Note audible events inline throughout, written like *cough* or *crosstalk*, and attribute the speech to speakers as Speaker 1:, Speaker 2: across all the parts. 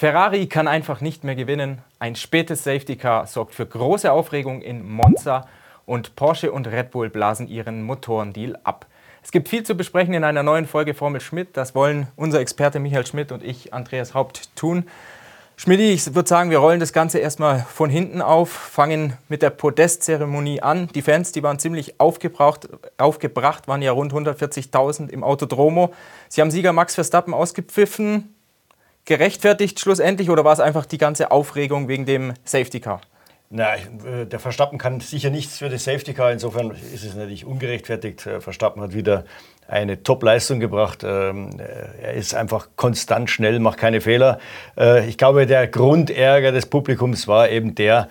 Speaker 1: Ferrari kann einfach nicht mehr gewinnen. Ein spätes Safety Car sorgt für große Aufregung in Monza und Porsche und Red Bull blasen ihren Motorendeal ab. Es gibt viel zu besprechen in einer neuen Folge Formel Schmidt. Das wollen unser Experte Michael Schmidt und ich, Andreas Haupt, tun. Schmidt, ich würde sagen, wir rollen das Ganze erstmal von hinten auf, fangen mit der Podestzeremonie an. Die Fans, die waren ziemlich aufgebracht, aufgebracht, waren ja rund 140.000 im Autodromo. Sie haben Sieger Max Verstappen ausgepfiffen gerechtfertigt schlussendlich oder war es einfach die ganze Aufregung wegen dem Safety Car?
Speaker 2: Na, äh, der Verstappen kann sicher nichts für das Safety Car. Insofern ist es natürlich ungerechtfertigt. Äh, Verstappen hat wieder eine Top-Leistung gebracht. Ähm, äh, er ist einfach konstant schnell, macht keine Fehler. Ich glaube, der Grundärger des Publikums war eben der,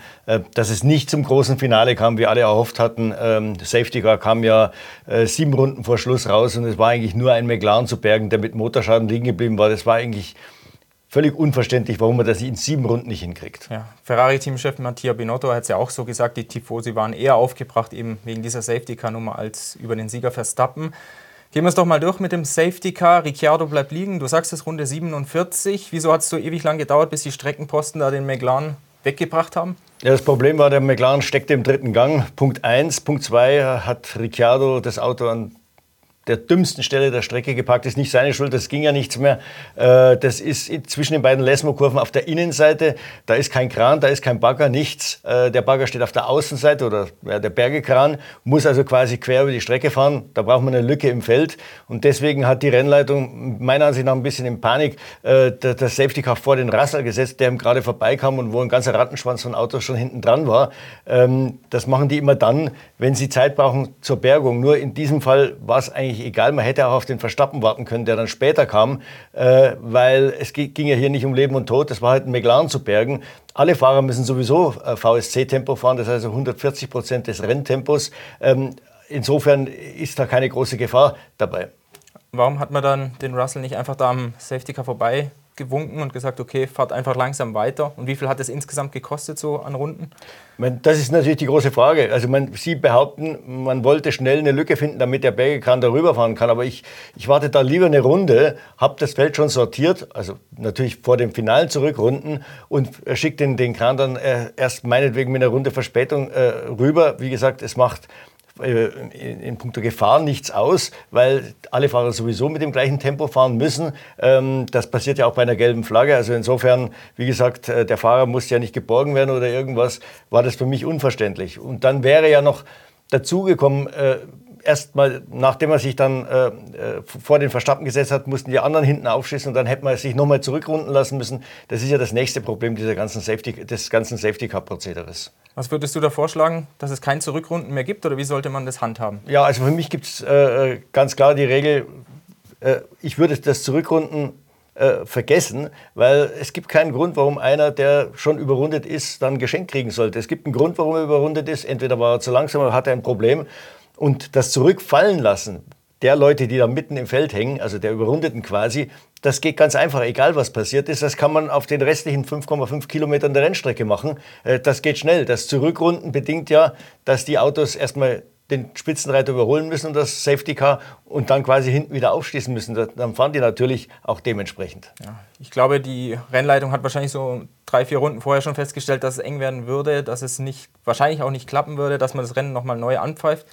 Speaker 2: dass es nicht zum großen Finale kam, wie alle erhofft hatten. Ähm, das Safety Car kam ja sieben Runden vor Schluss raus und es war eigentlich nur ein McLaren zu bergen, der mit Motorschaden liegen geblieben war. Das war eigentlich völlig unverständlich, warum man das in sieben Runden nicht hinkriegt.
Speaker 1: Ja. Ferrari-Teamchef Mattia Binotto hat es ja auch so gesagt, die Tifosi waren eher aufgebracht eben wegen dieser Safety-Car-Nummer als über den Sieger Verstappen. Gehen wir es doch mal durch mit dem Safety Car. Ricciardo bleibt liegen. Du sagst es Runde 47. Wieso hat es so ewig lang gedauert, bis die Streckenposten da den McLaren weggebracht haben?
Speaker 2: Ja, das Problem war, der McLaren steckte im dritten Gang. Punkt 1. Punkt 2 hat Ricciardo das Auto an der dümmsten Stelle der Strecke geparkt. Ist nicht seine Schuld, das ging ja nichts mehr. Äh, das ist zwischen den beiden Lesmo-Kurven auf der Innenseite. Da ist kein Kran, da ist kein Bagger, nichts. Äh, der Bagger steht auf der Außenseite oder der Bergekran, muss also quasi quer über die Strecke fahren. Da braucht man eine Lücke im Feld. Und deswegen hat die Rennleitung meiner Ansicht nach ein bisschen in Panik äh, das Safety Car vor den Russell gesetzt, der ihm gerade vorbeikam und wo ein ganzer Rattenschwanz von Autos schon hinten dran war. Ähm, das machen die immer dann, wenn sie Zeit brauchen zur Bergung. Nur in diesem Fall war es eigentlich eigentlich egal. Man hätte auch auf den Verstappen warten können, der dann später kam, äh, weil es ging ja hier nicht um Leben und Tod. Das war halt ein McLaren zu bergen. Alle Fahrer müssen sowieso äh, VSC-Tempo fahren, das heißt 140 Prozent des Renntempos. Ähm, insofern ist da keine große Gefahr dabei.
Speaker 1: Warum hat man dann den Russell nicht einfach da am Safety Car vorbei gewunken und gesagt, okay, fahrt einfach langsam weiter. Und wie viel hat es insgesamt gekostet so an Runden?
Speaker 2: Das ist natürlich die große Frage. Also man, Sie behaupten, man wollte schnell eine Lücke finden, damit der Bergekran darüber fahren kann. Aber ich, ich warte da lieber eine Runde, habe das Feld schon sortiert, also natürlich vor dem finalen Zurückrunden und schicke den, den Kran dann äh, erst meinetwegen mit einer Runde Verspätung äh, rüber. Wie gesagt, es macht in puncto Gefahr nichts aus, weil alle Fahrer sowieso mit dem gleichen Tempo fahren müssen. Ähm, das passiert ja auch bei einer gelben Flagge. Also insofern, wie gesagt, äh, der Fahrer muss ja nicht geborgen werden oder irgendwas, war das für mich unverständlich. Und dann wäre ja noch dazugekommen, äh, erstmal, nachdem er sich dann äh, äh, vor den Verstappen gesetzt hat, mussten die anderen hinten aufschießen und dann hätte man sich nochmal zurückrunden lassen müssen. Das ist ja das nächste Problem dieser ganzen Safety, des ganzen Safety Cup Prozederes.
Speaker 1: Was würdest du da vorschlagen, dass es kein Zurückrunden mehr gibt oder wie sollte man das handhaben?
Speaker 2: Ja, also für mich gibt es äh, äh, ganz klar die Regel, äh, ich würde das Zurückrunden äh, vergessen, weil es gibt keinen Grund, warum einer, der schon überrundet ist, dann ein Geschenk kriegen sollte. Es gibt einen Grund, warum er überrundet ist. Entweder war er zu langsam oder hatte ein Problem. Und das Zurückfallen lassen der Leute, die da mitten im Feld hängen, also der Überrundeten quasi, das geht ganz einfach, egal was passiert ist. Das kann man auf den restlichen 5,5 Kilometern der Rennstrecke machen. Äh, das geht schnell. Das Zurückrunden bedingt ja, dass die Autos erstmal den Spitzenreiter überholen müssen und das Safety Car und dann quasi hinten wieder aufschließen müssen. Dann fahren die natürlich auch dementsprechend.
Speaker 1: Ja, ich glaube, die Rennleitung hat wahrscheinlich so drei, vier Runden vorher schon festgestellt, dass es eng werden würde, dass es nicht, wahrscheinlich auch nicht klappen würde, dass man das Rennen nochmal neu anpfeift.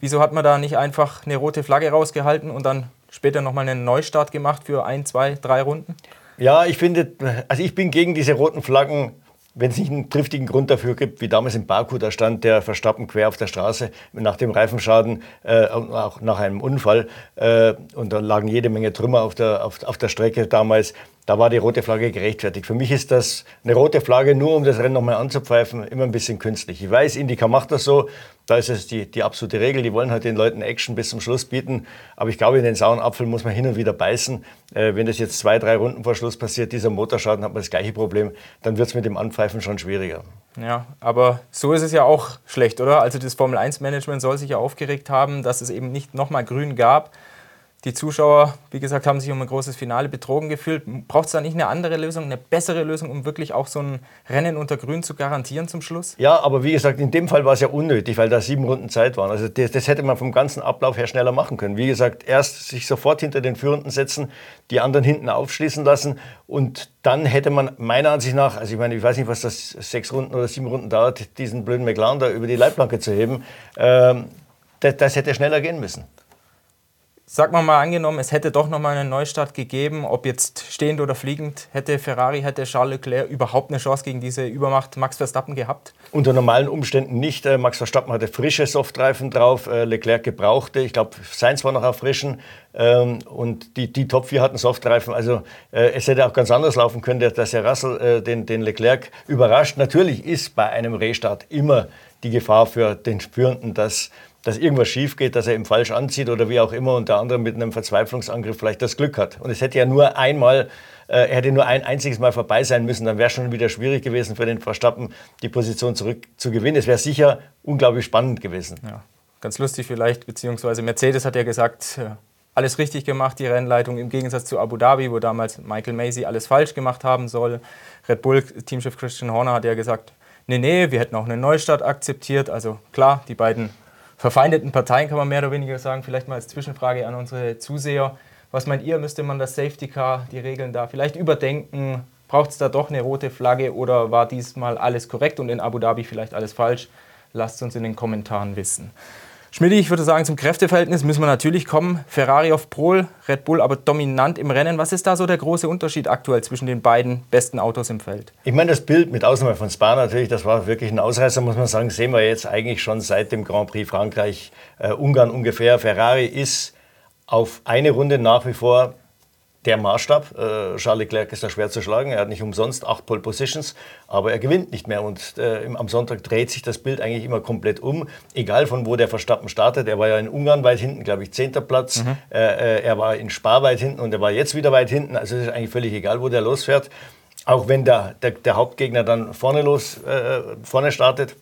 Speaker 1: Wieso hat man da nicht einfach eine rote Flagge rausgehalten und dann später nochmal einen Neustart gemacht für ein, zwei, drei Runden?
Speaker 2: Ja, ich finde, also ich bin gegen diese roten Flaggen wenn es nicht einen triftigen Grund dafür gibt, wie damals in Baku, da stand der Verstappen quer auf der Straße nach dem Reifenschaden, äh, auch nach einem Unfall. Äh, und da lagen jede Menge Trümmer auf der, auf, auf der Strecke damals. Da war die rote Flagge gerechtfertigt. Für mich ist das eine rote Flagge, nur um das Rennen nochmal anzupfeifen, immer ein bisschen künstlich. Ich weiß, Indica macht das so. Da ist es die, die absolute Regel. Die wollen halt den Leuten Action bis zum Schluss bieten. Aber ich glaube, in den sauren Apfel muss man hin und wieder beißen. Äh, wenn das jetzt zwei, drei Runden vor Schluss passiert, dieser Motorschaden, hat man das gleiche Problem. Dann wird es mit dem Anpfeifen schon schwieriger.
Speaker 1: Ja, aber so ist es ja auch schlecht, oder? Also das Formel-1-Management soll sich ja aufgeregt haben, dass es eben nicht nochmal grün gab Die Zuschauer, wie gesagt, haben sich um ein großes Finale betrogen gefühlt. Braucht es da nicht eine andere Lösung, eine bessere Lösung, um wirklich auch so ein Rennen unter Grün zu garantieren zum Schluss?
Speaker 2: Ja, aber wie gesagt, in dem Fall war es ja unnötig, weil da sieben Runden Zeit waren. Also das, das, hätte man vom ganzen Ablauf her schneller machen können. Wie gesagt, erst sich sofort hinter den Führenden setzen, die anderen hinten aufschließen lassen und dann hätte man meiner Ansicht nach, also ich meine, ich weiß nicht, was das sechs Runden oder sieben Runden dauert, diesen blöden McLaren da über die Leitplanke zu heben, ähm, das, das hätte schneller gehen müssen.
Speaker 1: Sag mal mal angenommen, es hätte doch noch mal einen Neustart gegeben, ob jetzt stehend oder fliegend, hätte Ferrari, hätte Charles Leclerc überhaupt eine Chance gegen diese Übermacht Max Verstappen gehabt?
Speaker 2: Unter normalen Umständen nicht. Äh, Max Verstappen hatte frische Softreifen drauf, äh, Leclerc gebrauchte. Ich glaube, Sainz war noch auf frischen. Ähm, und die, die Top 4 hatten Softreifen. Also äh, es hätte auch ganz anders laufen können, dass Herr Russell den, den Leclerc überrascht. Natürlich ist bei einem Restart immer die Gefahr für den Führenden, dass dass irgendwas schief geht, dass er ihm falsch anzieht oder wie auch immer und der andere mit einem Verzweiflungsangriff vielleicht das Glück hat. Und es hätte ja nur einmal, äh, er hätte nur ein einziges Mal vorbei sein müssen, dann wäre schon wieder schwierig gewesen für den Verstappen, die Position zurück zu gewinnen. Es wäre sicher unglaublich spannend gewesen.
Speaker 1: Ja, ganz lustig vielleicht, beziehungsweise Mercedes hat ja gesagt, äh, alles richtig gemacht, die Rennleitung, im Gegensatz zu Abu Dhabi, wo damals Michael Macy alles falsch gemacht haben soll. Red Bull, Teamchef Christian Horner hat ja gesagt, nee, nee, wir hätten auch einen Neustart akzeptiert. Also klar, die beiden verfeindeten Parteien, kann man mehr oder weniger sagen. Vielleicht mal als Zwischenfrage an unsere Zuseher. Was meint ihr, müsste man das Safety Car, die Regeln da vielleicht überdenken? Braucht es da doch eine rote Flagge oder war diesmal alles korrekt und in Abu Dhabi vielleicht alles falsch? Lasst uns in den Kommentaren wissen. Schmidt, ich würde sagen, zum Kräfteverhältnis müssen wir natürlich kommen. Ferrari auf Pol, Red Bull aber dominant im Rennen. Was ist da so der große Unterschied aktuell zwischen den beiden besten Autos im Feld?
Speaker 2: Ich meine, das Bild mit Ausnahme von Spa natürlich, das war wirklich ein Ausreißer, muss man sagen, sehen wir jetzt eigentlich schon seit dem Grand Prix Frankreich, äh, Ungarn ungefähr. Ferrari ist auf eine Runde nach wie vor der Maßstab. Äh, Charles Leclerc ist da schwer zu schlagen. Er hat nicht umsonst acht Pole Positions, aber er gewinnt nicht mehr. Und äh, am Sonntag dreht sich das Bild eigentlich immer komplett um. Egal von wo der Verstappen startet. Er war ja in Ungarn weit hinten, glaube ich, zehnter Platz. Mhm. Äh, äh, er war in Spa weit hinten und er war jetzt wieder weit hinten. Also es ist eigentlich völlig egal, wo der losfährt. Auch wenn der, der, der Hauptgegner dann vorne los, äh, vorne startet,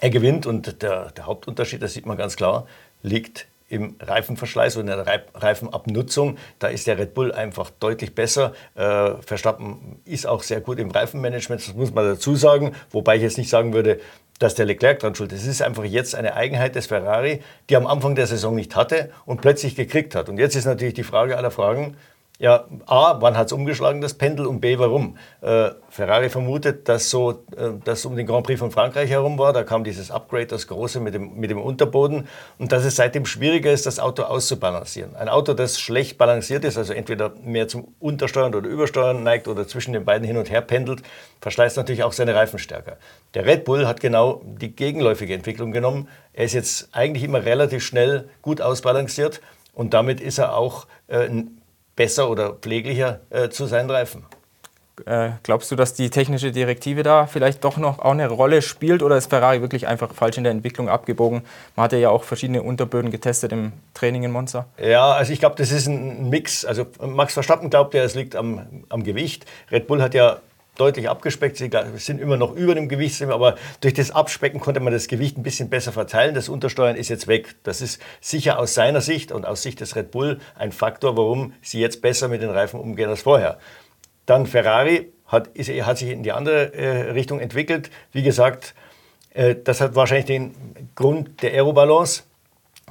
Speaker 2: er gewinnt. Und der, der Hauptunterschied, das sieht man ganz klar, liegt im Reifenverschleiß und in der Reifenabnutzung. Da ist der Red Bull einfach deutlich besser. Äh, Verstappen ist auch sehr gut im Reifenmanagement, das muss man dazu sagen. Wobei ich jetzt nicht sagen würde, dass der Leclerc dran schuld ist. Es ist einfach jetzt eine Eigenheit des Ferrari, die am Anfang der Saison nicht hatte und plötzlich gekriegt hat. Und jetzt ist natürlich die Frage aller Fragen, ja, A, wann hat es umgeschlagen, das Pendel, und B, warum? Äh, Ferrari vermutet, dass so, äh, das um den Grand Prix von Frankreich herum war. Da kam dieses Upgrade, das große mit dem, mit dem Unterboden. Und dass es seitdem schwieriger ist, das Auto auszubalancieren. Ein Auto, das schlecht balanciert ist, also entweder mehr zum Untersteuern oder Übersteuern neigt oder zwischen den beiden hin und her pendelt, verschleißt natürlich auch seine Reifen stärker. Der Red Bull hat genau die gegenläufige Entwicklung genommen. Er ist jetzt eigentlich immer relativ schnell gut ausbalanciert und damit ist er auch äh, besser oder pfleglicher äh, zu seinen Reifen.
Speaker 1: Äh, glaubst du, dass die technische Direktive da vielleicht doch noch auch eine Rolle spielt oder ist Ferrari wirklich einfach falsch in der Entwicklung abgebogen? Man hatte ja auch verschiedene Unterböden getestet im Training in Monza.
Speaker 2: Ja, also ich glaube, das ist ein Mix. Also Max Verstappen glaubt ja, es liegt am, am Gewicht. Red Bull hat ja deutlich abgespeckt. Sie sind immer noch über dem Gewichtslimit, aber durch das Abspecken konnte man das Gewicht ein bisschen besser verteilen. Das Untersteuern ist jetzt weg. Das ist sicher aus seiner Sicht und aus Sicht des Red Bull ein Faktor, warum sie jetzt besser mit den Reifen umgehen als vorher. Dann Ferrari hat, ist, hat sich in die andere äh, Richtung entwickelt. Wie gesagt, äh, das hat wahrscheinlich den Grund der Aerobalance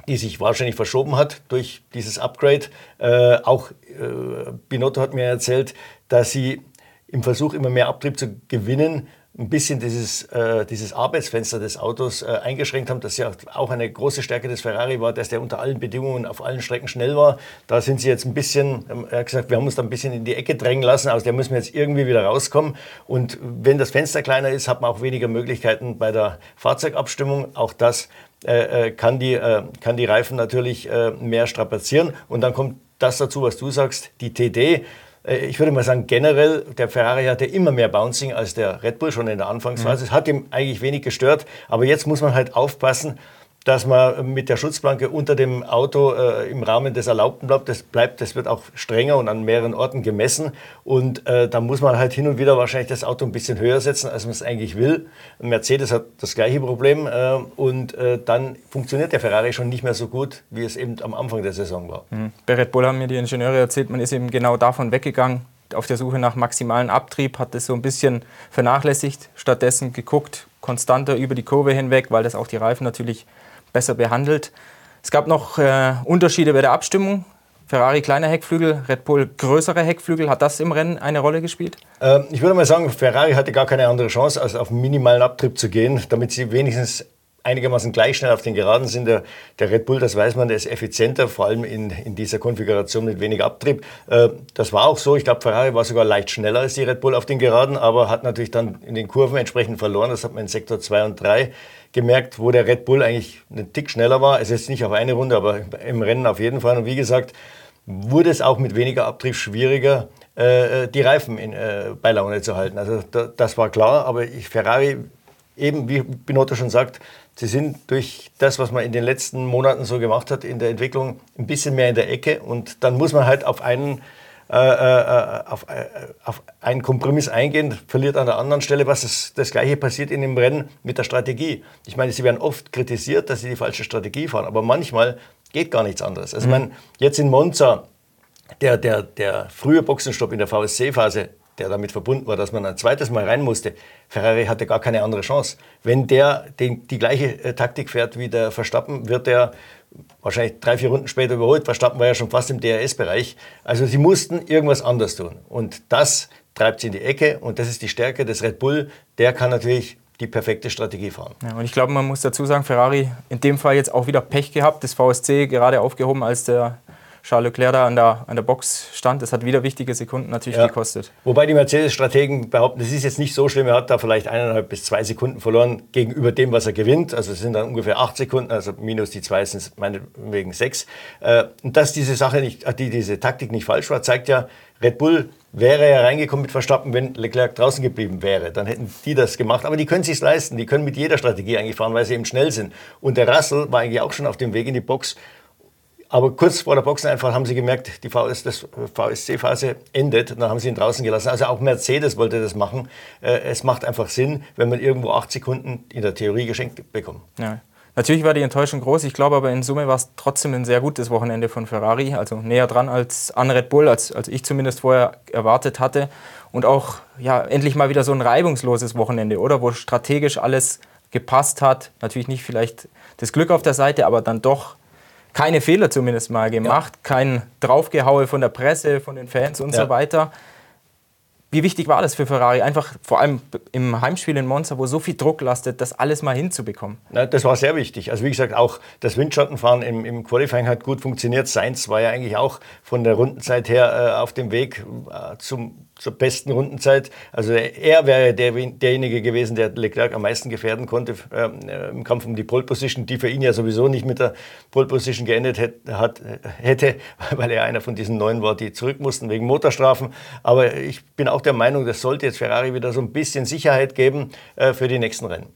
Speaker 2: die sich wahrscheinlich verschoben hat durch dieses Upgrade. Äh, auch äh, Binotto hat mir erzählt, dass sie im Versuch, immer mehr Abtrieb zu gewinnen, ein bisschen dieses, äh, dieses Arbeitsfenster des Autos äh, eingeschränkt haben. Das ja auch eine große Stärke des Ferrari war, dass der unter allen Bedingungen auf allen Strecken schnell war. Da sind sie jetzt ein bisschen, ähm, er hat gesagt, wir haben uns da ein bisschen in die Ecke drängen lassen, aus der müssen wir jetzt irgendwie wieder rauskommen. Und wenn das Fenster kleiner ist, hat man auch weniger Möglichkeiten bei der Fahrzeugabstimmung. Auch das äh, äh kann, die, äh, kann die Reifen natürlich äh, mehr strapazieren. Und dann kommt das dazu, was du sagst, die TD. Äh, ich würde mal sagen, generell, der Ferrari hatte immer mehr Bouncing als der Red Bull schon in der Anfangsphase. Mhm. Es hat ihm eigentlich wenig gestört, aber jetzt muss man halt aufpassen, dass man mit der Schutzplanke unter dem Auto äh, im Rahmen des Erlaubten bleibt. Das bleibt, das wird auch strenger und an mehreren Orten gemessen. Und äh, da muss man halt hin und wieder wahrscheinlich das Auto ein bisschen höher setzen, als man es eigentlich will. Mercedes hat das gleiche Problem äh, und äh, dann funktioniert der Ferrari schon nicht mehr so gut, wie es eben am Anfang der Saison war.
Speaker 1: Mhm. Bei Red Bull haben mir die Ingenieure erzählt, man ist eben genau davon weggegangen, auf der Suche nach maximalen Abtrieb, hat das so ein bisschen vernachlässigt, stattdessen geguckt, konstanter über die Kurve hinweg, weil das auch die Reifen natürlich besser behandelt. Es gab noch äh, Unterschiede bei der Abstimmung. Ferrari kleiner Heckflügel, Red Bull größere Heckflügel. Hat das im Rennen eine Rolle gespielt?
Speaker 2: Ähm, ich würde mal sagen, Ferrari hatte gar keine andere Chance, als auf minimalen Abtrieb zu gehen, damit sie wenigstens einigermaßen gleich schnell auf den Geraden sind. Der, der, Red Bull, das weiß man, der ist effizienter, vor allem in, in dieser Konfiguration mit wenig Abtrieb. Äh, das war auch so. Ich glaube, Ferrari war sogar leicht schneller als die Red Bull auf den Geraden, aber hat natürlich dann in den Kurven entsprechend verloren. Das hat man in Sektor 2 und 3 gemerkt, wo der Red Bull eigentlich einen Tick schneller war. Es ist nicht auf eine Runde, aber im Rennen auf jeden Fall. Und wie gesagt, wurde es auch mit weniger Abtrieb schwieriger, äh, die Reifen in, äh, bei Laune zu halten. Also da, das war klar, aber ich, Ferrari, eben wie Binotto schon sagt, sie sind durch das, was man in den letzten Monaten so gemacht hat in der Entwicklung, ein bisschen mehr in der Ecke und dann muss man halt auf einen äh, äh, auf, äh, auf, einen Kompromiss eingehen, verliert an der anderen Stelle was. Das, das Gleiche passiert in dem Rennen mit der Strategie. Ich meine, sie werden oft kritisiert, dass sie die falsche Strategie fahren, aber manchmal geht gar nichts anderes. Also, mhm. ich meine, jetzt in Monza, der, der, der frühe Boxenstopp in der VSC-Phase, der damit verbunden war, dass man ein zweites Mal rein musste. Ferrari hatte gar keine andere Chance. Wenn der den, die gleiche Taktik fährt wie der Verstappen, wird er wahrscheinlich drei, vier Runden später überholt. Verstappen war ja schon fast im DRS-Bereich. Also sie mussten irgendwas anders tun. Und das treibt sie in die Ecke und das ist die Stärke des Red Bull. Der kann natürlich die perfekte Strategie fahren.
Speaker 1: Ja, und ich glaube, man muss dazu sagen, Ferrari in dem Fall jetzt auch wieder Pech gehabt. Das VSC gerade aufgehoben, als der Charles Leclerc da an der, an der Box stand. Das hat wieder wichtige Sekunden natürlich ja. gekostet.
Speaker 2: Wobei die Mercedes-Strategen behaupten, das ist jetzt nicht so schlimm. Er hat da vielleicht eineinhalb bis zwei Sekunden verloren gegenüber dem, was er gewinnt. Also es sind dann ungefähr acht Sekunden, also minus die zwei sind meinetwegen sechs. Äh, und dass diese Sache nicht, die, diese Taktik nicht falsch war, zeigt ja, Red Bull wäre ja reingekommen mit Verstappen, wenn Leclerc draußen geblieben wäre. Dann hätten die das gemacht. Aber die können sich leisten. Die können mit jeder Strategie eigentlich fahren, weil sie eben schnell sind. Und der Russell war eigentlich auch schon auf dem Weg in die Box aber kurz vor der Boxeneinfahrt haben sie gemerkt, die VS, VSC-Phase endet. Dann haben sie ihn draußen gelassen. Also auch Mercedes wollte das machen. Äh, es macht einfach Sinn, wenn man irgendwo acht Sekunden in der Theorie geschenkt bekommt.
Speaker 1: Ja. Natürlich war die Enttäuschung groß. Ich glaube aber in Summe war es trotzdem ein sehr gutes Wochenende von Ferrari. Also näher dran als an Red Bull, als, als ich zumindest vorher erwartet hatte. Und auch ja, endlich mal wieder so ein reibungsloses Wochenende, oder? Wo strategisch alles gepasst hat. Natürlich nicht vielleicht das Glück auf der Seite, aber dann doch keine Fehler zumindest mal gemacht, ja. kein Draufgehaue von der Presse, von den Fans und ja. so weiter. Wie wichtig war das für Ferrari, einfach vor allem im Heimspiel in Monza, wo so viel Druck lastet, das alles mal hinzubekommen?
Speaker 2: Na, das war sehr wichtig. Also wie gesagt, auch das Windschattenfahren im, im Qualifying hat gut funktioniert. Sainz war ja eigentlich auch von der Rundenzeit her äh, auf dem Weg äh, zum zur besten Rundenzeit. Also er wäre der, derjenige gewesen, der Leclerc am meisten gefährden konnte äh, im Kampf um die Pole Position, die für ihn ja sowieso nicht mit der Pole Position geendet hätte, hat, *laughs* hätte, weil er einer von diesen neun war, die zurück mussten wegen Motorstrafen. Aber ich bin auch der Meinung, das sollte jetzt Ferrari wieder so ein bisschen Sicherheit geben äh, für die nächsten Rennen.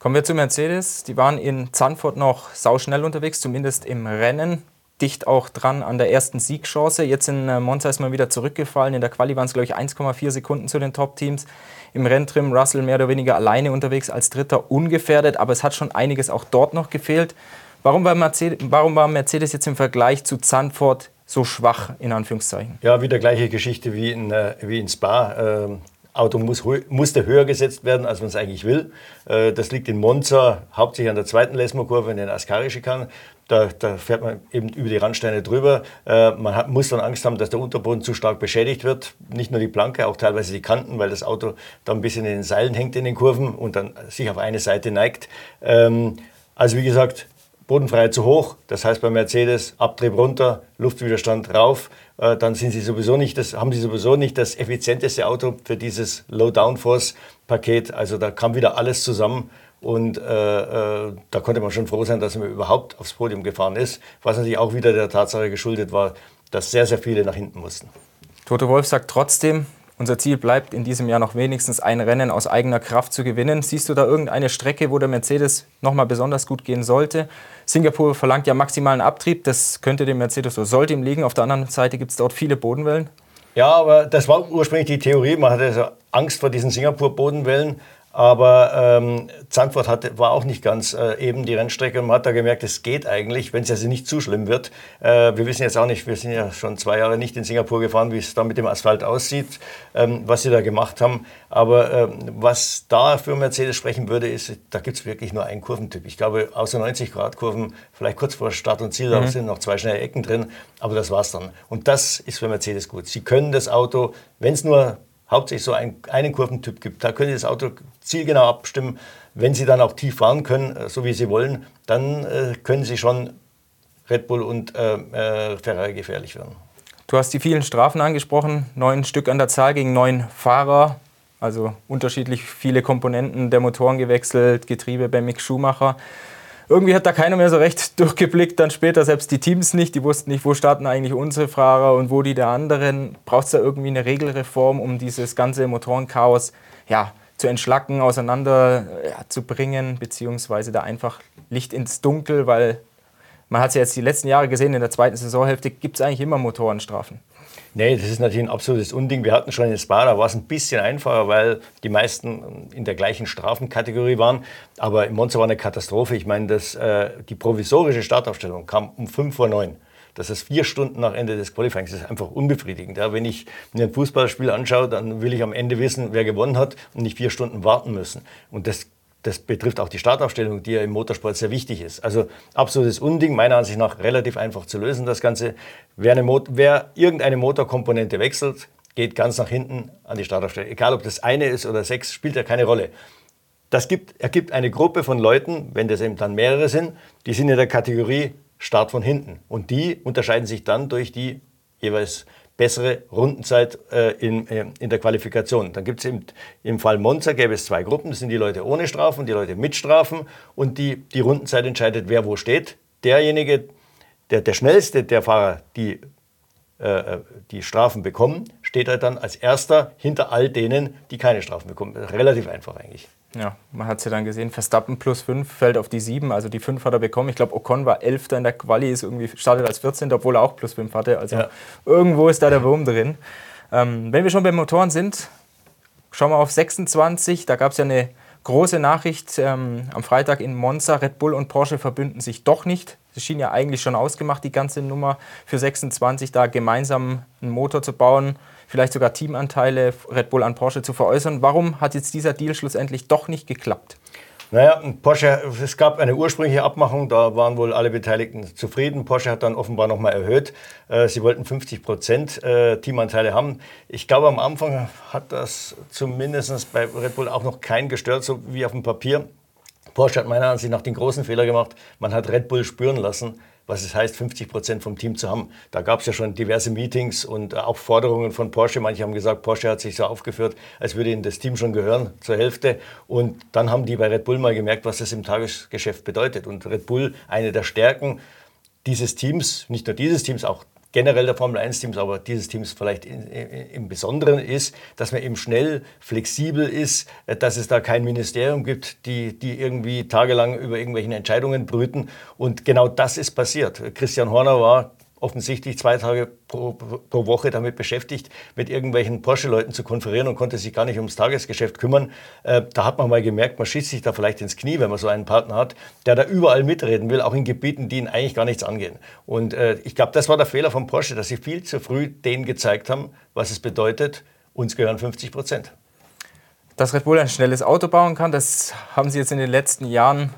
Speaker 1: Kommen wir zu Mercedes. Die waren in Zandvoort noch sauschnell unterwegs, zumindest im Rennen dicht auch dran an der ersten Siegchance. Jetzt in äh, Monza ist man wieder zurückgefallen. In der Quali waren es, glaube ich, 1,4 Sekunden zu den Top-Teams. Im Renntrim Russell mehr oder weniger alleine unterwegs als Dritter, ungefährdet. Aber es hat schon einiges auch dort noch gefehlt. Warum war Mercedes, warum war Mercedes jetzt im Vergleich zu Zandvoort so schwach, in Anführungszeichen?
Speaker 2: Ja, wieder gleiche Geschichte wie in, äh, wie in Spa. Ähm Auto muss, musste höher gesetzt werden, als man es eigentlich will. Äh, das liegt in Monza, hauptsächlich an der zweiten Lesmo-Kurve, in den Ascari-Schikanen. Da, da, fährt man eben über die Randsteine drüber. Äh, man hat, muss dann Angst haben, dass der Unterboden zu stark beschädigt wird. Nicht nur die Planke, auch teilweise die Kanten, weil das Auto da ein bisschen in den Seilen hängt in den Kurven und dann sich auf eine Seite neigt. Ähm, also wie gesagt, Bodenfreiheit zu hoch, das heißt bei Mercedes Abtrieb runter, Luftwiderstand rauf, äh, dann sind sie sowieso nicht das, haben sie sowieso nicht das effizienteste Auto für dieses Low-Downforce-Paket. Also da kam wieder alles zusammen. Und äh, äh, da konnte man schon froh sein, dass er überhaupt aufs Podium gefahren ist, was natürlich auch wieder der Tatsache geschuldet war, dass sehr, sehr viele nach hinten mussten.
Speaker 1: Toto Wolf sagt trotzdem, unser Ziel bleibt in diesem Jahr noch wenigstens ein Rennen aus eigener Kraft zu gewinnen. Siehst du da irgendeine Strecke, wo der Mercedes nochmal besonders gut gehen sollte? Singapur verlangt ja maximalen Abtrieb, das könnte dem Mercedes so sollte ihm liegen. Auf der anderen Seite gibt es dort viele Bodenwellen.
Speaker 2: Ja, aber das war ursprünglich die Theorie. Man hatte also Angst vor diesen Singapur-Bodenwellen. Aber ähm, Zandvoort hatte, war auch nicht ganz äh, eben die Rennstrecke und man hat da gemerkt, es geht eigentlich, wenn es also nicht zu schlimm wird. Äh, wir wissen jetzt auch nicht, wir sind ja schon zwei Jahre nicht in Singapur gefahren, wie es da mit dem Asphalt aussieht, ähm, was sie da gemacht haben. Aber ähm, was da für Mercedes sprechen würde, ist, da gibt es wirklich nur einen Kurventyp. Ich glaube, außer 90-Grad-Kurven, vielleicht kurz vor Start und Ziel, mhm. da sind noch zwei schnelle Ecken drin, aber das war's dann. Und das ist für Mercedes gut. Sie können das Auto, wenn es nur hauptsächlich so ein, einen Kurventyp gibt. Da können Sie das Auto zielgenau abstimmen. Wenn Sie dann auch tief fahren können, äh, so wie Sie wollen, dann äh, können Sie schon Red Bull und äh, äh, Ferrari gefährlich werden.
Speaker 1: Du hast die vielen Strafen angesprochen, neun Stück an der Zahl gegen neun Fahrer, also unterschiedlich viele Komponenten der Motoren gewechselt, Getriebe bei Mick Schumacher irgendwie hat da keiner mehr so recht *laughs* durchgeblickt, dann später selbst die Teams nicht. Die wussten nicht, wo starten eigentlich unsere Fahrer und wo die der anderen. Braucht es da irgendwie eine Regelreform, um dieses ganze Motorenchaos ja, zu entschlacken, auseinander ja, zu bringen, beziehungsweise da einfach Licht ins Dunkel, weil man hat es ja jetzt die letzten Jahre gesehen, in der zweiten Saisonhälfte gibt es eigentlich immer Motorenstrafen.
Speaker 2: Nee, das ist natürlich ein absolutes Unding. Wir hatten schon in Spa, da war es ein bisschen einfacher, weil die meisten in der gleichen Strafenkategorie waren. Aber in Monza war eine Katastrophe. Ich meine, das, äh, die provisorische Startaufstellung kam um 5 vor 9. Das ist vier Stunden nach Ende des Qualifyings. Das ist einfach unbefriedigend. Ja, wenn ich mir ein Fußballspiel anschaue, dann will ich am Ende wissen, wer gewonnen hat und nicht vier Stunden warten müssen. Und das das betrifft auch die Startaufstellung, die ja im Motorsport sehr wichtig ist. Also absolutes Unding, meiner Ansicht nach relativ einfach zu lösen, das Ganze. Wer, wer irgendeine Motorkomponente wechselt, geht ganz nach hinten an die Startaufstellung. Egal, ob das eine ist oder sechs, spielt ja keine Rolle. Das gibt, ergibt eine Gruppe von Leuten, wenn das eben dann mehrere sind, die sind in der Kategorie Start von hinten. Und die unterscheiden sich dann durch die jeweils bessere Rundenzeit äh, in, äh, in der Qualifikation. Dann gibt es im, im Fall Monza gäbe es zwei Gruppen, das sind die Leute ohne Strafen, die Leute mit Strafen und die, die Rundenzeit entscheidet, wer wo steht. Derjenige, der, der schnellste der Fahrer, die äh, äh die Strafen bekommen, steht halt dann als erster hinter all denen, die keine Strafen bekommen. Relativ einfach eigentlich.
Speaker 1: Ja, man hat es ja dann gesehen, Verstappen plus 5 fällt auf die 7, also die 5 hat er bekommen. Ich glaube, Ocon war 11. in der Quali, ist irgendwie startet als 14., obwohl er auch plus 5 hatte. Also ja. irgendwo ist da der Wurm drin. Ähm, wenn wir schon beim Motoren sind, schauen wir auf 26. Da gab es ja eine große Nachricht ähm, am Freitag in Monza. Red Bull und Porsche verbünden sich doch nicht. Es schien ja eigentlich schon ausgemacht, die ganze Nummer für 26, da gemeinsam einen Motor zu bauen vielleicht sogar Teamanteile Red Bull an Porsche zu veräußern. Warum hat jetzt dieser Deal schlussendlich doch nicht geklappt?
Speaker 2: Naja, Porsche, es gab eine ursprüngliche Abmachung, da waren wohl alle Beteiligten zufrieden. Porsche hat dann offenbar nochmal erhöht. Äh, sie wollten 50 Prozent äh, Teamanteile haben. Ich glaube, am Anfang hat das zumindest bei Red Bull auch noch keinen gestört, so wie auf dem Papier. Porsche hat meiner Ansicht nach den großen Fehler gemacht. Man hat Red Bull spüren lassen, was es heißt, 50 Prozent vom Team zu haben. Da gab es ja schon diverse Meetings und auch Forderungen von Porsche. Manche haben gesagt, Porsche hat sich so aufgeführt, als würde ihnen das Team schon gehören zur Hälfte. Und dann haben die bei Red Bull mal gemerkt, was das im Tagesgeschäft bedeutet. Und Red Bull, eine der Stärken dieses Teams, nicht nur dieses Teams, auch generell der Formel 1-Teams, aber dieses Teams vielleicht in, in, im Besonderen ist, dass man eben schnell, flexibel ist, äh, dass es da kein Ministerium gibt, die, die irgendwie tagelang über irgendwelchen Entscheidungen brüten. Und genau das ist passiert. Christian Horner war offensichtlich zwei Tage pro, pro Woche damit beschäftigt, mit irgendwelchen Porsche-Leuten zu konferieren und konnte sich gar nicht ums Tagesgeschäft kümmern. Äh, da hat man mal gemerkt, man schießt sich da vielleicht ins Knie, wenn man so einen Partner hat, der da überall mitreden will, auch in Gebieten, die ihn eigentlich gar nichts angehen. Und äh, ich glaube, das war der Fehler von Porsche, dass sie viel zu früh denen gezeigt haben, was es bedeutet, uns gehören 50 Prozent.
Speaker 1: Dass Red Bull ein schnelles Auto bauen kann, das haben sie jetzt in den letzten Jahren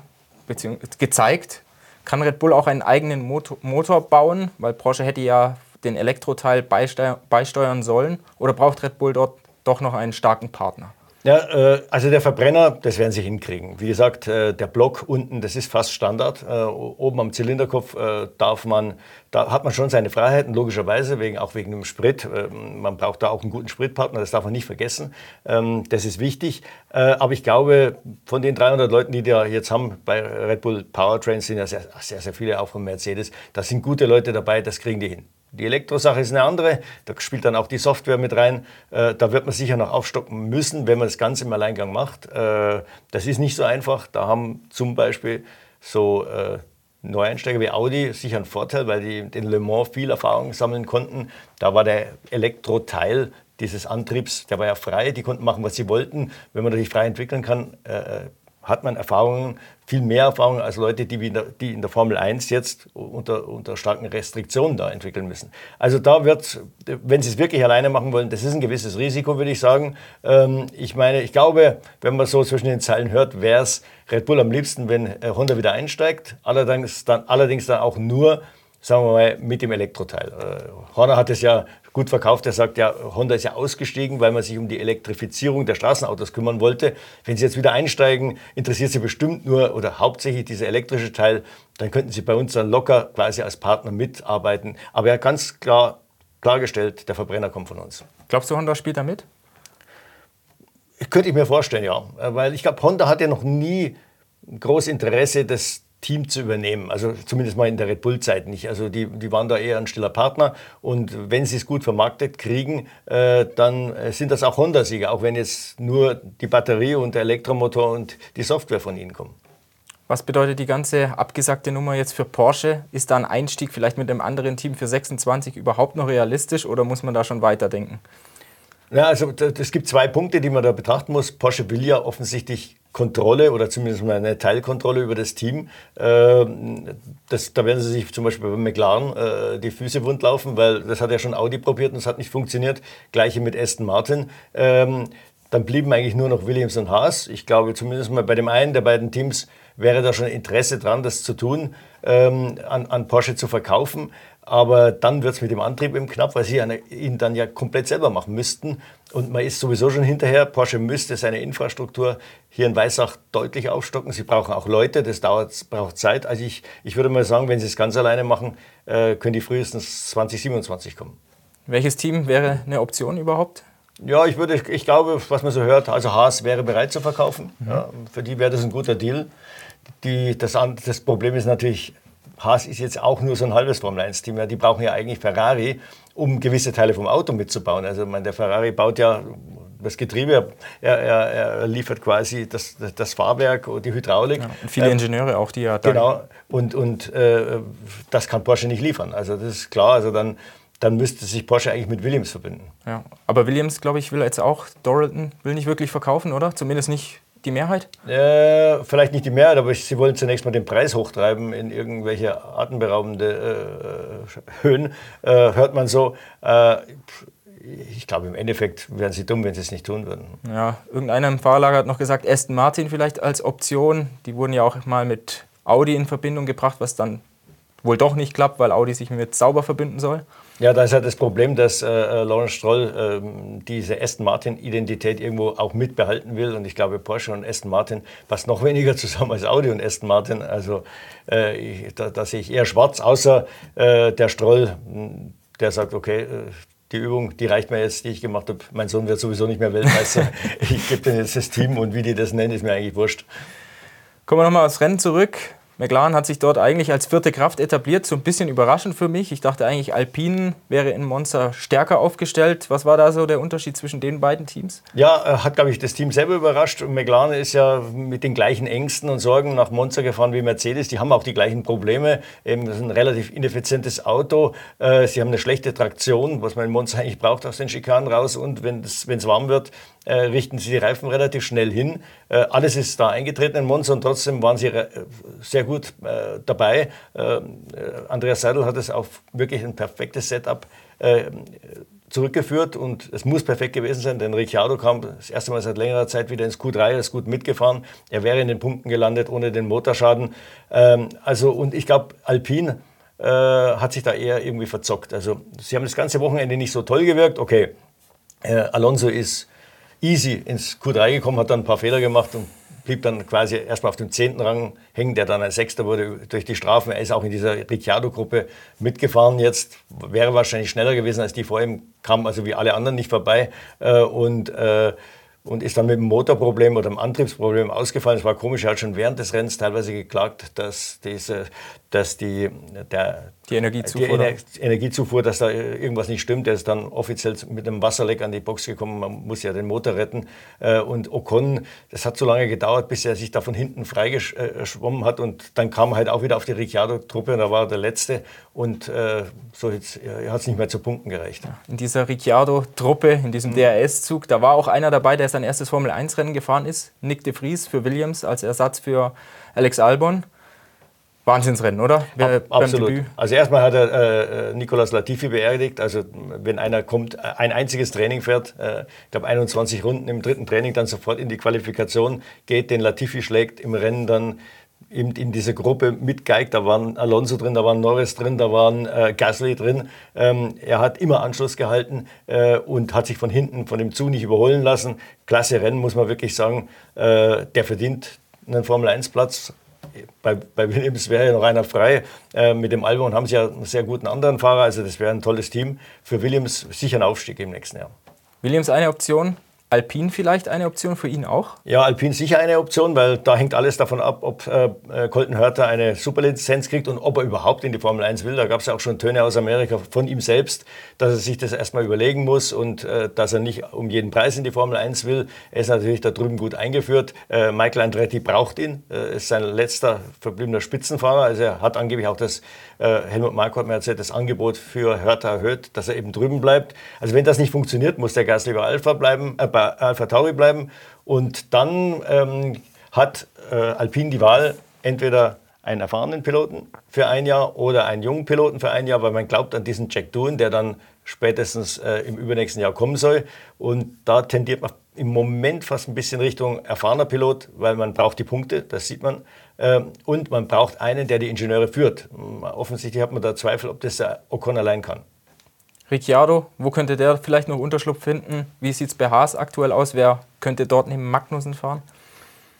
Speaker 1: gezeigt. Kann Red Bull auch einen eigenen Motor, Motor bauen? Weil Porsche hätte ja den Elektroteil beisteuern sollen. Oder braucht Red Bull dort doch noch einen starken Partner?
Speaker 2: Ja, äh, also der Verbrenner, das werden sie hinkriegen. Wie gesagt, äh, der Block unten, das ist fast Standard. Äh, oben am Zylinderkopf darf man, da hat man schon seine Freiheiten, logischerweise, wegen, auch wegen dem Sprit. Man braucht da auch einen guten Spritpartner, das darf man nicht vergessen. Ähm, das ist wichtig. Aber ich glaube, von den 300 Leuten, die wir jetzt haben bei Red Bull Powertrain, sind ja sehr, sehr, sehr viele auch von Mercedes. Da sind gute Leute dabei, das kriegen die hin. Die Elektrosache ist eine andere, da spielt dann auch die Software mit rein. Äh, da wird man sicher noch aufstocken müssen, wenn man das Ganze im Alleingang macht. Äh, das ist nicht so einfach. Da haben zum Beispiel so äh, Neueinsteiger wie Audi sicher einen Vorteil, weil die in Le Mans viel Erfahrung sammeln konnten. Da war der Elektroteil dieses Antriebs, der war ja frei, die konnten machen, was sie wollten. Wenn man sich frei entwickeln kann, hat man Erfahrungen, viel mehr Erfahrungen als Leute, die in der, die in der Formel 1 jetzt unter, unter starken Restriktionen da entwickeln müssen. Also da wird, wenn sie es wirklich alleine machen wollen, das ist ein gewisses Risiko, würde ich sagen. Ähm, ich meine, ich glaube, wenn man so zwischen den Zeilen hört, wäre es Red Bull am liebsten, wenn äh, Honda wieder einsteigt. Allerdings dann, allerdings dann auch nur, sagen wir mal, mit dem Elektroteil. Äh, Horner hat es ja gut verkauft. Er sagt, ja, Honda ist ja ausgestiegen, weil man sich um die Elektrifizierung der Straßenautos kümmern wollte. Wenn Sie jetzt wieder einsteigen, interessiert Sie bestimmt nur oder hauptsächlich dieser elektrische Teil, dann könnten Sie bei uns dann locker quasi als Partner mitarbeiten. Aber er hat ganz klar klargestellt, der Verbrenner kommt von uns.
Speaker 1: Glaubst du, Honda spielt da mit?
Speaker 2: Könnte ich mir vorstellen, ja. Weil ich glaube, Honda hat ja noch nie groß Interesse, das Team zu übernehmen. Also zumindest mal in der Red Bull-Zeit nicht. Also die, die waren da eher ein stiller Partner. Und wenn sie es gut vermarktet kriegen, äh, dann sind das auch Honda-Sieger, auch wenn jetzt nur die Batterie und der Elektromotor und die Software von ihnen kommen.
Speaker 1: Was bedeutet die ganze abgesagte Nummer jetzt für Porsche? Ist da ein Einstieg vielleicht mit einem anderen Team für 26 überhaupt noch realistisch oder muss man da schon weiterdenken?
Speaker 2: Ja, also es gibt zwei Punkte, die man da betrachten muss. Porsche will ja offensichtlich Kontrolle oder zumindest mal eine Teilkontrolle über das Team. Ähm, das, da werden sie sich zum Beispiel bei McLaren äh, die Füße wund laufen, weil das hat ja schon Audi probiert und es hat nicht funktioniert. Gleiche mit Aston Martin. Dann blieben eigentlich nur noch Williams und Haas. Ich glaube zumindest mal bei dem einen der beiden Teams wäre da schon Interesse dran, das zu tun, ähm, an, an Porsche zu verkaufen. Aber dann wird es mit dem Antrieb eben knapp, weil sie ihn dann ja komplett selber machen müssten. Und man ist sowieso schon hinterher. Porsche müsste seine Infrastruktur hier in Weissach deutlich aufstocken. Sie brauchen auch Leute, das dauert, braucht Zeit. Also ich, ich würde mal sagen, wenn sie es ganz alleine machen, äh, können die frühestens 2027 kommen.
Speaker 1: Welches Team wäre eine Option überhaupt?
Speaker 2: Ja, ich, würde, ich glaube, was man so hört, also Haas wäre bereit zu verkaufen. Mhm. Ja, für die wäre das ein guter Deal. Die, das, das Problem ist natürlich, Haas ist jetzt auch nur so ein halbes Formel-1-Team. Ja, die brauchen ja eigentlich Ferrari, um gewisse Teile vom Auto mitzubauen. Also meine, der Ferrari baut ja das Getriebe, er, er, er liefert quasi das, das, Fahrwerk und die Hydraulik. Ja,
Speaker 1: und viele ähm, Ingenieure auch, die ja
Speaker 2: da Genau, und, und äh, das kann Porsche nicht liefern. Also das ist klar, also dann, dann müsste sich Porsche eigentlich mit Williams verbinden.
Speaker 1: Ja, aber Williams, glaube ich, will jetzt auch, Doralton will nicht wirklich verkaufen, oder? Zumindest nicht die Mehrheit?
Speaker 2: Äh, vielleicht nicht die Mehrheit, aber sie wollen zunächst mal den Preis hochtreiben in irgendwelche atemberaubende äh, Höhen, äh, hört man so. Äh, ich glaube, im Endeffekt wären sie dumm, wenn sie es nicht tun würden.
Speaker 1: Ja, irgendeiner im Fahrlager hat noch gesagt, Aston Martin vielleicht als Option. Die wurden ja auch mal mit Audi in Verbindung gebracht, was dann wohl doch nicht klappt, weil Audi sich mit Sauber verbinden soll.
Speaker 2: Ja, da ist ja das Problem, dass äh, äh Lawrence Stroll äh, diese Aston Martin-Identität irgendwo auch mitbehalten will. Und ich glaube, Porsche und Aston Martin passt noch weniger zusammen als Audi und Aston Martin. Also äh, ich, da, da, sehe ich eher schwarz, außer äh, der Stroll, der sagt, okay, äh, die Übung, die reicht mir jetzt, die ich gemacht habe. Mein Sohn wird sowieso nicht mehr Weltmeister. *laughs* ich gebe denen jetzt das Team und wie die das nennen, ist mir eigentlich wurscht.
Speaker 1: Kommen wir nochmal aufs Rennen zurück. McLaren hat sich dort eigentlich als vierte Kraft etabliert, so ein bisschen überraschend für mich. Ich dachte eigentlich, Alpine wäre in Monza stärker aufgestellt. Was war da so der Unterschied zwischen den beiden Teams?
Speaker 2: Ja, äh, hat, glaube ich, das Team selber überrascht. Und McLaren ist ja mit den gleichen Ängsten und Sorgen nach Monza gefahren wie Mercedes. Die haben auch die gleichen Probleme. das ist ein relativ ineffizientes Auto. Äh, sie haben eine schlechte Traktion, was man in Monza eigentlich braucht aus den Schikanen raus. Und wenn es warm wird, äh, richten sie die Reifen relativ schnell hin. Alles ist da eingetreten in Monza und trotzdem waren sie sehr gut äh, dabei. Äh, äh, Andreas Seidel hat es auf wirklich ein perfektes Setup zurückgeführt und es muss perfekt gewesen sein, denn Ricciardo kam das erste Mal seit längerer Zeit wieder ins Q3, ist gut mitgefahren. Er wäre in den Punkten gelandet ohne den Motorschaden. Ähm, also und ich glaube, Alpine hat sich da eher irgendwie verzockt. Also sie haben das ganze Wochenende nicht so toll gewirkt. Okay, Alonso ist easy ins Q3 gekommen, hat dann ein paar Fehler gemacht und blieb dann quasi erstmal auf dem zehnten Rang hängen, der dann ein Sechster wurde durch die Strafen. Er ist auch in dieser Ricciardo-Gruppe mitgefahren jetzt, wäre wahrscheinlich schneller gewesen als die vor ihm, kam also wie alle anderen nicht vorbei. Äh, und äh, und ist dann mit dem Motorproblem oder dem Antriebsproblem ausgefallen. Es war komisch, er hat schon während des Rennens teilweise geklagt, dass, diese, dass die, der,
Speaker 1: die Energiezufuhr.
Speaker 2: Die Ener Energiezufuhr, dass da irgendwas nicht stimmt. Er ist dann offiziell mit einem Wasserleck an die Box gekommen. Man muss ja den Motor retten. Äh, und Ocon, das hat so lange gedauert, bis er sich da von hinten freigeschwommen hat. Und dann kam er halt auch wieder auf die Ricciardo-Truppe und da war er der Letzte. Und äh, so hat es nicht mehr zu Punkten gereicht.
Speaker 1: In dieser Ricciardo-Truppe, in diesem DRS-Zug, da war auch einer dabei, der sein erstes Formel-1-Rennen gefahren ist. Nick de Vries für Williams als Ersatz für Alex Albon. Wahnsinnsrennen, oder?
Speaker 2: Ab, absolut. Debüt. Also erstmal hat er äh, Nicolas Latifi beerdigt. Also wenn einer kommt, ein einziges Training fährt, äh, ich glaube 21 Runden im dritten Training, dann sofort in die Qualifikation geht, den Latifi schlägt im Rennen dann eben in dieser Gruppe mitgeigt. Da waren Alonso drin, da waren Norris drin, da waren äh, Gasly drin. Ähm, er hat immer Anschluss gehalten äh, und hat sich von hinten von dem Zug nicht überholen lassen. Klasse Rennen, muss man wirklich sagen. Äh, der verdient einen Formel-1-Platz bei, bei Williams wäre ja noch einer frei. Äh, mit dem Albon haben sie ja einen sehr guten anderen Fahrer. Also das wäre ein tolles Team. Für Williams sicher ein Aufstieg im nächsten Jahr.
Speaker 1: Williams eine Option, Alpine vielleicht eine Option für ihn auch?
Speaker 2: Ja, Alpine sicher eine Option, weil da hängt alles davon ab, ob äh, Colton Hörter eine Superlizenz kriegt und ob er überhaupt in die Formel 1 will. Da gab es ja auch schon Töne aus Amerika von ihm selbst, dass er sich das erstmal überlegen muss und äh, dass er nicht um jeden Preis in die Formel 1 will. Er ist natürlich da drüben gut eingeführt. Äh, Michael Andretti braucht ihn, äh, ist sein letzter verbliebener Spitzenfahrer. Also er hat angeblich auch das äh, Helmut Marko hat mir erzählt, das Angebot für Hörter erhöht, dass er eben drüben bleibt. Also wenn das nicht funktioniert, muss der Gas lieber Alpha bleiben, äh, bei Alpha Tauri bleiben. Und dann ähm, hat äh, Alpine die Wahl, entweder einen erfahrenen Piloten für ein Jahr oder einen jungen Piloten für ein Jahr, weil man glaubt an diesen Jack Doohan, der dann spätestens äh, im übernächsten Jahr kommen soll. Und da tendiert man im Moment fast ein bisschen Richtung erfahrener Pilot, weil man braucht die Punkte, das sieht man. Ähm, und man braucht einen, der die Ingenieure führt. Offensichtlich hat man da Zweifel, ob das der Ocon allein kann.
Speaker 1: Ricciardo, wo könnte der vielleicht noch Unterschlupf finden? Wie sieht es bei Haas aktuell aus? Wer könnte dort neben Magnussen fahren?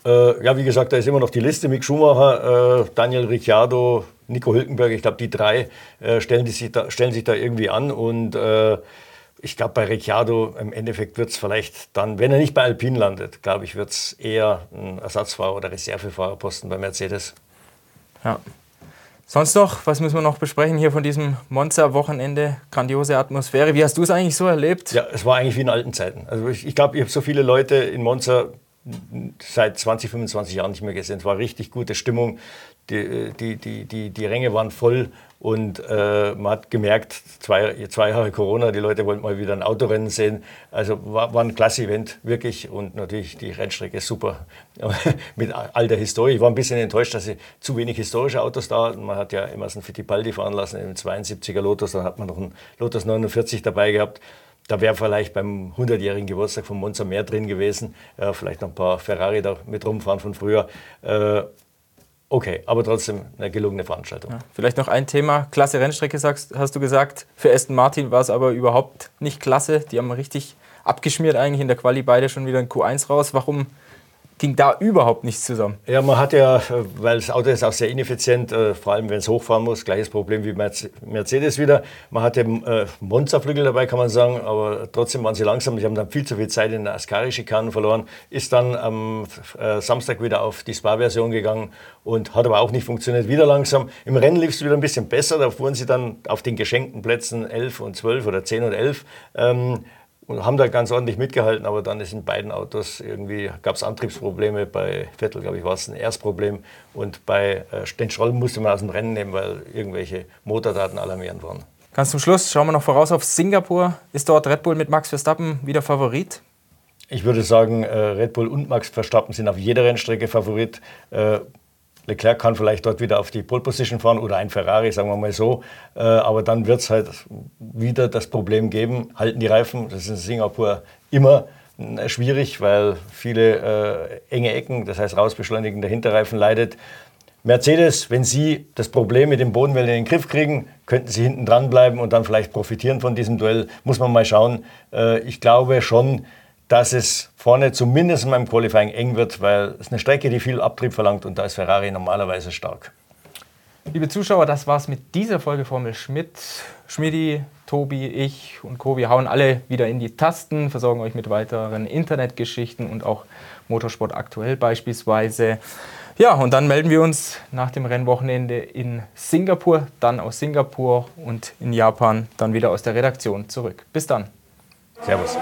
Speaker 2: Äh, ja, wie gesagt, da ist immer noch die Liste. Mick Schumacher, äh, Daniel Ricciardo, Nico Hülkenberg. Ich glaube, die drei äh, stellen, die sich da, stellen sich da irgendwie an. Und äh, ich glaube, bei Ricciardo im Endeffekt wird es vielleicht dann, wenn er nicht bei Alpine landet, glaube ich, wird es eher ein Ersatzfahrer oder Reservefahrerposten bei Mercedes.
Speaker 1: Ja. Sonst noch, was müssen wir noch besprechen hier von diesem Monza-Wochenende? Grandiose Atmosphäre. Wie hast du es eigentlich so erlebt?
Speaker 2: Ja, es war eigentlich wie in alten Zeiten. Also ich, ich glaube, ich habe so viele Leute in Monza seit 20, 25 Jahren nicht mehr gesehen. Es war richtig gute Stimmung. Die, die, die, die, die Ränge waren voll und äh, man hat gemerkt, zwei, zwei Jahre Corona, die Leute wollten mal wieder ein Autorennen sehen. Also war, war ein klasse Event, wirklich. Und natürlich die Rennstrecke ist super *laughs* mit all der Historie. Ich war ein bisschen enttäuscht, dass sie zu wenig historische Autos da hatten. Man hat ja Emerson Fittipaldi fahren lassen im 72er Lotus, dann hat man noch einen Lotus 49 dabei gehabt. Da wäre vielleicht beim 100-jährigen Geburtstag von Monza mehr drin gewesen. Äh, vielleicht noch ein paar Ferrari da mit rumfahren von früher. Äh, okay, aber trotzdem eine gelungene Veranstaltung. Ja,
Speaker 1: vielleicht noch ein Thema. Klasse Rennstrecke, sagst, hast du gesagt. Für Aston Martin war es aber überhaupt nicht klasse. Die haben richtig abgeschmiert eigentlich in der Quali beide schon wieder in Q1 raus. Warum ging da überhaupt nichts zusammen.
Speaker 2: Ja, man hat ja, weil das Auto ist auch sehr ineffizient, äh, vor allem wenn es hochfahren muss, gleiches Problem wie Mercedes wieder. Man hatte äh, Monsterflügel dabei, kann man sagen, aber trotzdem waren sie langsam. Die haben dann viel zu viel Zeit in der Ascari-Schikanen verloren. Ist dann am äh, Samstag wieder auf die Spa-Version gegangen und hat aber auch nicht funktioniert. Wieder langsam. Im Rennen lief es wieder ein bisschen besser. Da fuhren sie dann auf den geschenkten Plätzen 11 und 12 oder 10 und 11. Ähm, und haben da ganz ordentlich mitgehalten, aber dann ist in beiden Autos irgendwie, gab es Antriebsprobleme. Bei Vettel, glaube ich, war es ein Erstproblem und bei äh, den Schroll musste man aus dem Rennen nehmen, weil irgendwelche Motordaten alarmierend waren.
Speaker 1: Ganz zum Schluss schauen wir noch voraus auf Singapur. Ist dort Red Bull mit Max Verstappen wieder Favorit?
Speaker 2: Ich würde sagen, äh, Red Bull und Max Verstappen sind auf jeder Rennstrecke Favorit. Äh, Leclerc kann vielleicht dort wieder auf die Pole Position fahren oder ein Ferrari, sagen wir mal so. Äh, aber dann wird es halt wieder das Problem geben, halten die Reifen, das ist in Singapur immer äh, schwierig, weil viele äh, enge Ecken, das heißt rausbeschleunigen der Hinterreifen leidet. Mercedes, wenn Sie das Problem mit dem Bodenwelle in den Griff kriegen, könnten Sie hinten dran bleiben und dann vielleicht profitieren von diesem Duell. Muss man mal schauen. Ich glaube schon, dass es vorne zumindest in meinem Qualifying eng wird, weil es eine Strecke, die viel Abtrieb verlangt und da ist Ferrari normalerweise stark.
Speaker 1: Liebe Zuschauer, das war's mit dieser Folge Formel Schmidt. Schmidi, Tobi, ich und Co. Wir hauen alle wieder in die Tasten, versorgen euch mit weiteren Internetgeschichten und auch Motorsport aktuell beispielsweise. Ja, und dann melden wir uns nach dem Rennwochenende in Singapur, dann aus Singapur und in Japan dann wieder aus der Redaktion zurück. Bis dann.
Speaker 2: Servus.